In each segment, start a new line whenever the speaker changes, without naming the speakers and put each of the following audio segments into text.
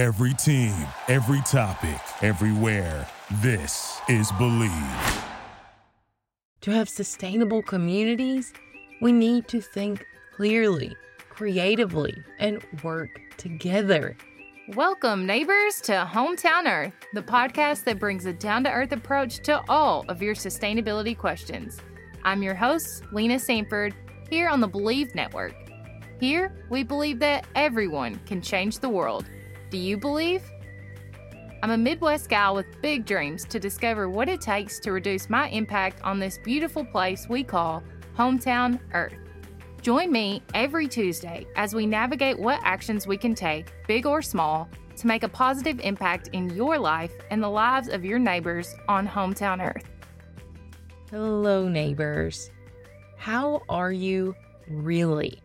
Every team, every topic, everywhere. This is Bleav.
To have sustainable communities, we need to think clearly, creatively, and work together.
Welcome, neighbors, to Hometown Earth, the podcast that brings a down to earth approach to all of your sustainability questions. I'm your host, Lena Sanford, here on the Bleav Network. Here, we believe that everyone can change the world. Do you believe? I'm a Midwest gal with big dreams to discover what it takes to reduce my impact on this beautiful place we call Hometown Earth. Join me every Tuesday as we navigate what actions we can take, big or small, to make a positive impact in your life and the lives of your neighbors on Hometown Earth.
Hello, neighbors. How are you really?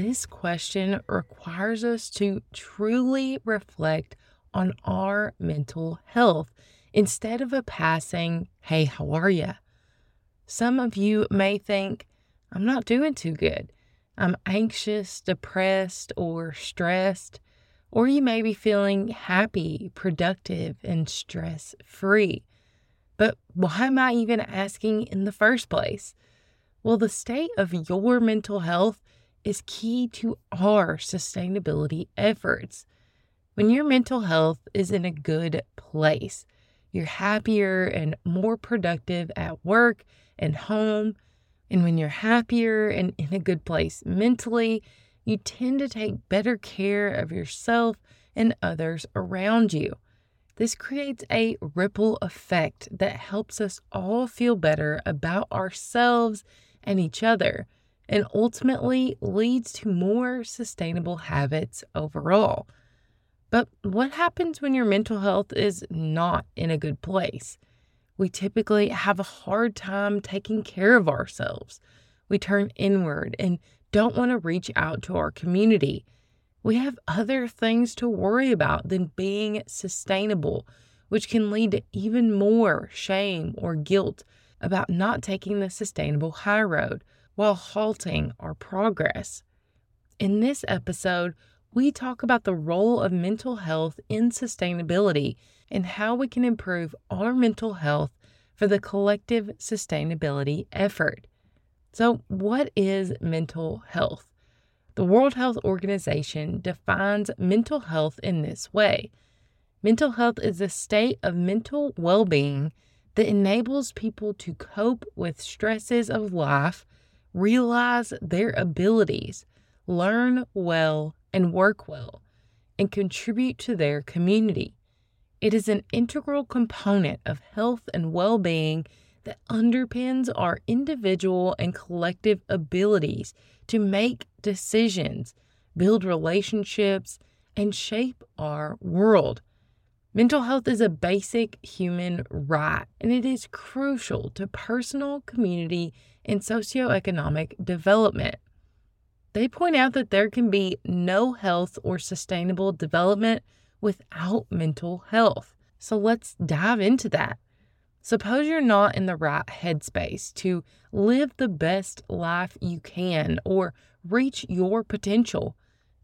This question requires us to truly reflect on our mental health instead of a passing, hey, how are you? Some of you may think, I'm not doing too good. I'm anxious, depressed, or stressed. Or you may be feeling happy, productive, and stress free. But why am I even asking in the first place? Well, the state of your mental health is key to our sustainability efforts. When your mental health is in a good place, you're happier and more productive at work and home. And when you're happier and in a good place mentally, you tend to take better care of yourself and others around you. This creates a ripple effect that helps us all feel better about ourselves and each other and ultimately leads to more sustainable habits overall. But what happens when your mental health is not in a good place? We typically have a hard time taking care of ourselves. We turn inward and don't want to reach out to our community. We have other things to worry about than being sustainable, which can lead to even more shame or guilt about not taking the sustainable high road while halting our progress. In this episode, we talk about the role of mental health in sustainability and how we can improve our mental health for the collective sustainability effort. So, what is mental health? The World Health Organization defines mental health in this way Mental health is a state of mental well being that enables people to cope with stresses of life realize their abilities, learn well, and work well, and contribute to their community. It is an integral component of health and well being that underpins our individual and collective abilities to make decisions, build relationships, and shape our world. Mental health is a basic human right, and it is crucial to personal, community, and socioeconomic development. They point out that there can be no health or sustainable development without mental health. So let's dive into that. Suppose you're not in the right headspace to live the best life you can or reach your potential.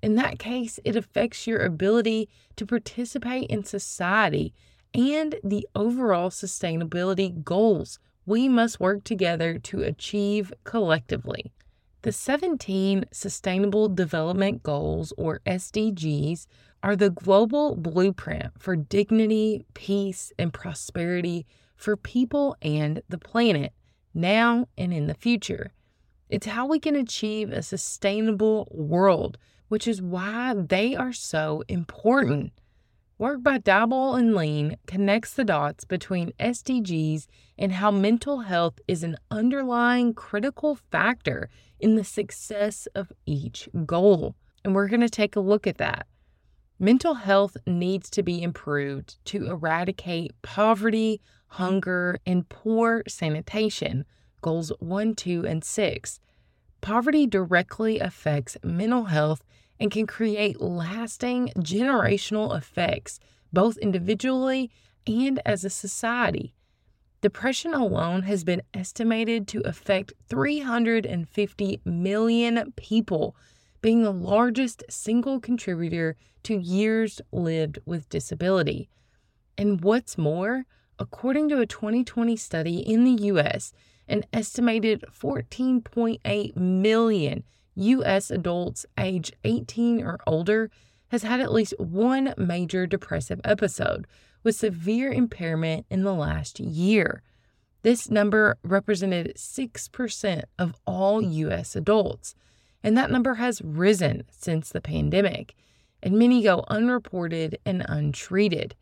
In that case, it affects your ability to participate in society and the overall sustainability goals we must work together to achieve collectively. The 17 Sustainable Development Goals, or SDGs, are the global blueprint for dignity, peace, and prosperity for people and the planet, now and in the future. It's how we can achieve a sustainable world, which is why they are so important. Work by Dybdahl and Lien connects the dots between SDGs and how mental health is an underlying critical factor in the success of each goal. And we're going to take a look at that. Mental health needs to be improved to eradicate poverty, hunger, and poor sanitation, goals 1, 2, and 6. Poverty directly affects mental health and can create lasting generational effects, both individually and as a society. Depression alone has been estimated to affect 350 million people being the largest single contributor to years lived with disability. And what's more, according to a 2020 study in the US, an estimated 14.8 million US adults age 18 or older has had at least one major depressive episode with severe impairment in the last year. This number represented 6% of all US adults, and that number has risen since the pandemic, and many go unreported and untreated.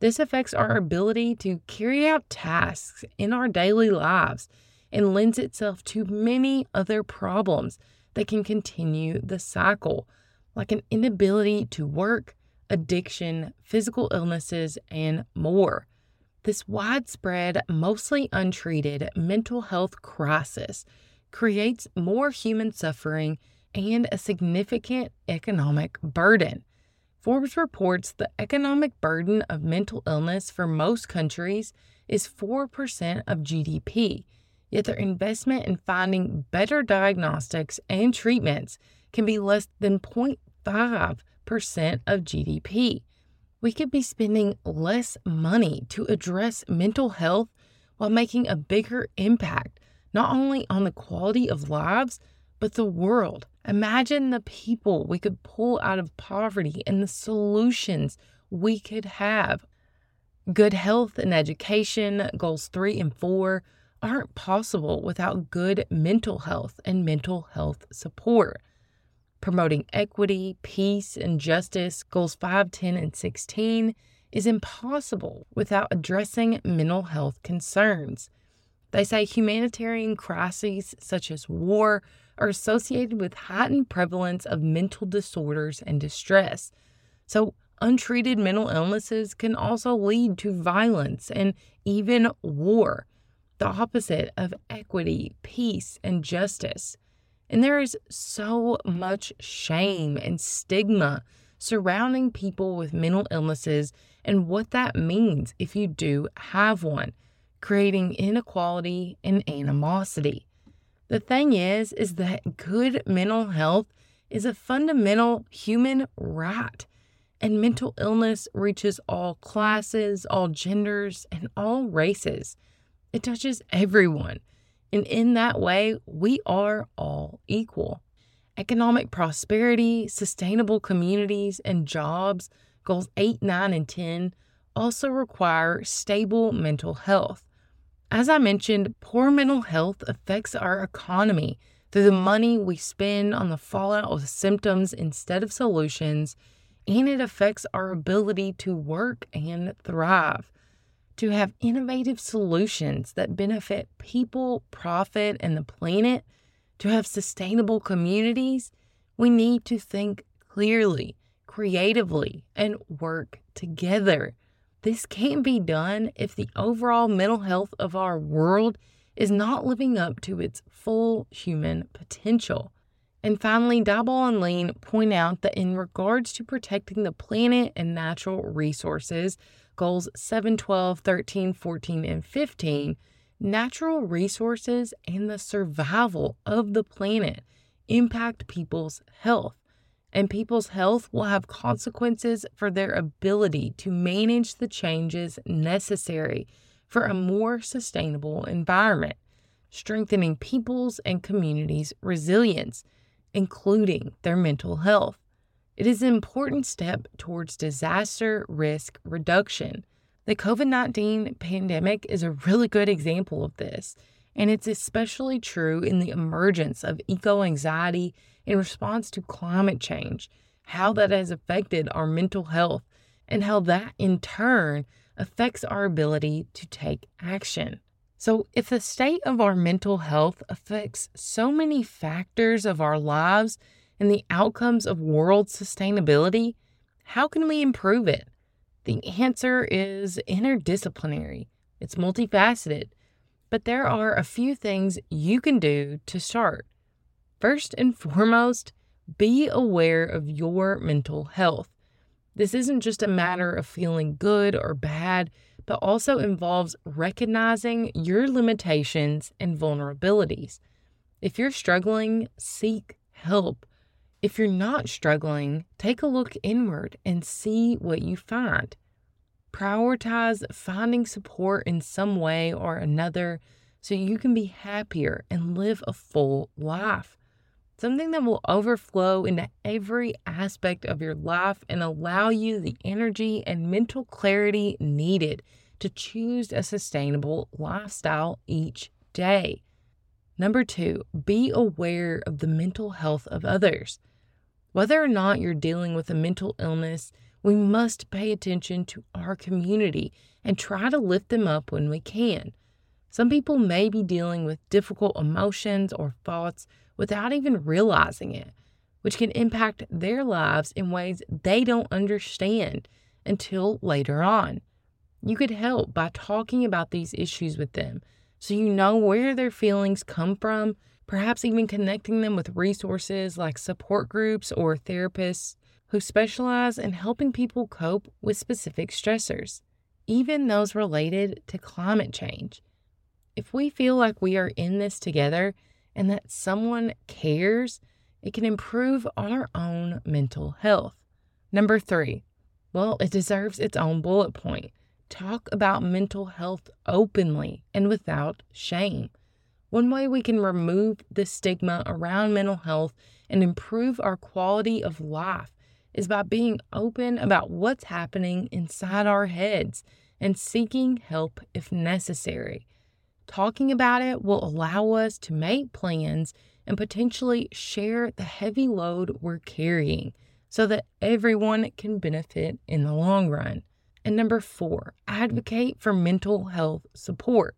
This affects our ability to carry out tasks in our daily lives and lends itself to many other problems that can continue the cycle, like an inability to work, addiction, physical illnesses, and more. This widespread, mostly untreated mental health crisis creates more human suffering and a significant economic burden. Forbes reports the economic burden of mental illness for most countries is 4% of GDP, yet their investment in finding better diagnostics and treatments can be less than 0.5% of GDP we could be spending less money to address mental health while making a bigger impact, not only on the quality of lives, but the world. Imagine the people we could pull out of poverty and the solutions we could have. Good health and education, goals three and four, aren't possible without good mental health and mental health support promoting equity, peace, and justice, goals 5, 10, and 16, is impossible without addressing mental health concerns. They say humanitarian crises such as war are associated with heightened prevalence of mental disorders and distress. So, untreated mental illnesses can also lead to violence and even war, the opposite of equity, peace, and justice. And there is so much shame and stigma surrounding people with mental illnesses and what that means if you do have one, creating inequality and animosity. The thing is is that good mental health is a fundamental human right. And mental illness reaches all classes, all genders, and all races. It touches everyone. And in that way, we are all equal. Economic prosperity, sustainable communities, and jobs, goals 8, 9, and 10, also require stable mental health. As I mentioned, poor mental health affects our economy through the money we spend on the fallout of symptoms instead of solutions, and it affects our ability to work and thrive to have innovative solutions that benefit people, profit, and the planet, to have sustainable communities, we need to think clearly, creatively, and work together. This can't be done if the overall mental health of our world is not living up to its full human potential. And finally, Dybdahl and Lien point out that in regards to protecting the planet and natural resources, goals 7, 12, 13, 14, and 15, natural resources and the survival of the planet impact people's health. And people's health will have consequences for their ability to manage the changes necessary for a more sustainable environment, strengthening people's and communities' resilience, including their mental health. It is an important step towards disaster risk reduction. The COVID 19 pandemic is a really good example of this, and it's especially true in the emergence of eco anxiety in response to climate change, how that has affected our mental health, and how that in turn affects our ability to take action. So, if the state of our mental health affects so many factors of our lives, and the outcomes of world sustainability, how can we improve it? The answer is interdisciplinary, it's multifaceted, but there are a few things you can do to start. First and foremost, be aware of your mental health. This isn't just a matter of feeling good or bad, but also involves recognizing your limitations and vulnerabilities. If you're struggling, seek help. If you're not struggling, take a look inward and see what you find. Prioritize finding support in some way or another so you can be happier and live a full life. Something that will overflow into every aspect of your life and allow you the energy and mental clarity needed to choose a sustainable lifestyle each day. Number two, be aware of the mental health of others. Whether or not you're dealing with a mental illness, we must pay attention to our community and try to lift them up when we can. Some people may be dealing with difficult emotions or thoughts without even realizing it, which can impact their lives in ways they don't understand until later on. You could help by talking about these issues with them so you know where their feelings come from, perhaps even connecting them with resources like support groups or therapists who specialize in helping people cope with specific stressors, even those related to climate change. If we feel like we are in this together and that someone cares, it can improve our own mental health. Number three, well, it deserves its own bullet point talk about mental health openly and without shame. One way we can remove the stigma around mental health and improve our quality of life is by being open about what's happening inside our heads and seeking help if necessary. Talking about it will allow us to make plans and potentially share the heavy load we're carrying so that everyone can benefit in the long run. And number four, advocate for mental health support.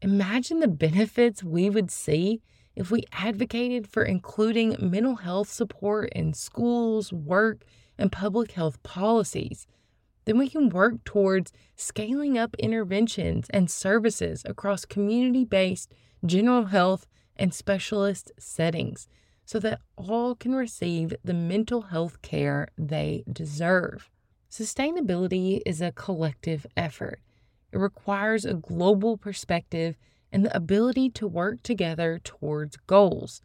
Imagine the benefits we would see if we advocated for including mental health support in schools, work, and public health policies. Then we can work towards scaling up interventions and services across community based general health and specialist settings so that all can receive the mental health care they deserve. Sustainability is a collective effort. It requires a global perspective and the ability to work together towards goals.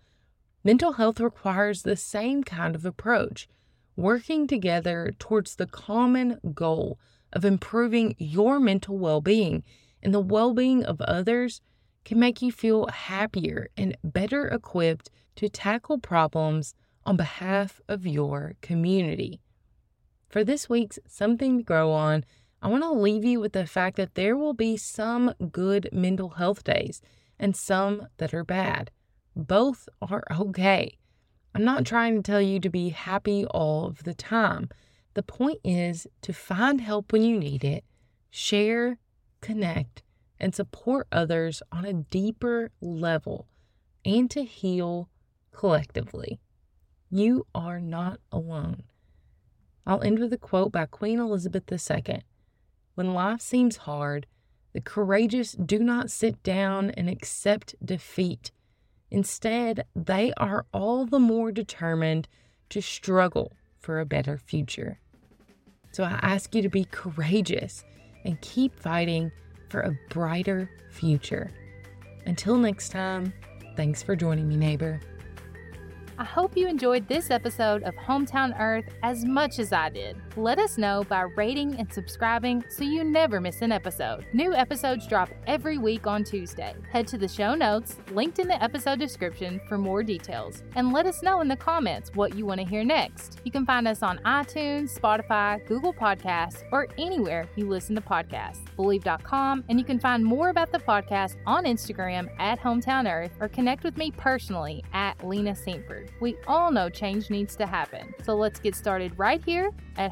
Mental health requires the same kind of approach, working together towards the common goal of improving your mental well being and the well being of others can make you feel happier and better equipped to tackle problems on behalf of your community. For this week's Something to Grow On, I want to leave you with the fact that there will be some good mental health days and some that are bad. Both are okay. I'm not trying to tell you to be happy all of the time. The point is to find help when you need it, share, connect, and support others on a deeper level, and to heal collectively. You are not alone. I'll end with a quote by Queen Elizabeth II When life seems hard, the courageous do not sit down and accept defeat. Instead, they are all the more determined to struggle for a better future. So I ask you to be courageous and keep fighting for a brighter future. Until next time, thanks for joining me, neighbor.
I hope you enjoyed this episode of Hometown Earth as much as I did. Let us know by rating and subscribing so you never miss an episode. New episodes drop every week on Tuesday. Head to the show notes, linked in the episode description, for more details. And let us know in the comments what you want to hear next. You can find us on iTunes, Spotify, Google Podcasts, or anywhere you listen to podcasts. Bleav.com, and you can find more about the podcast on Instagram at Hometown Earth or connect with me personally at Lena Saintford. We all know change needs to happen. So let's get started right here at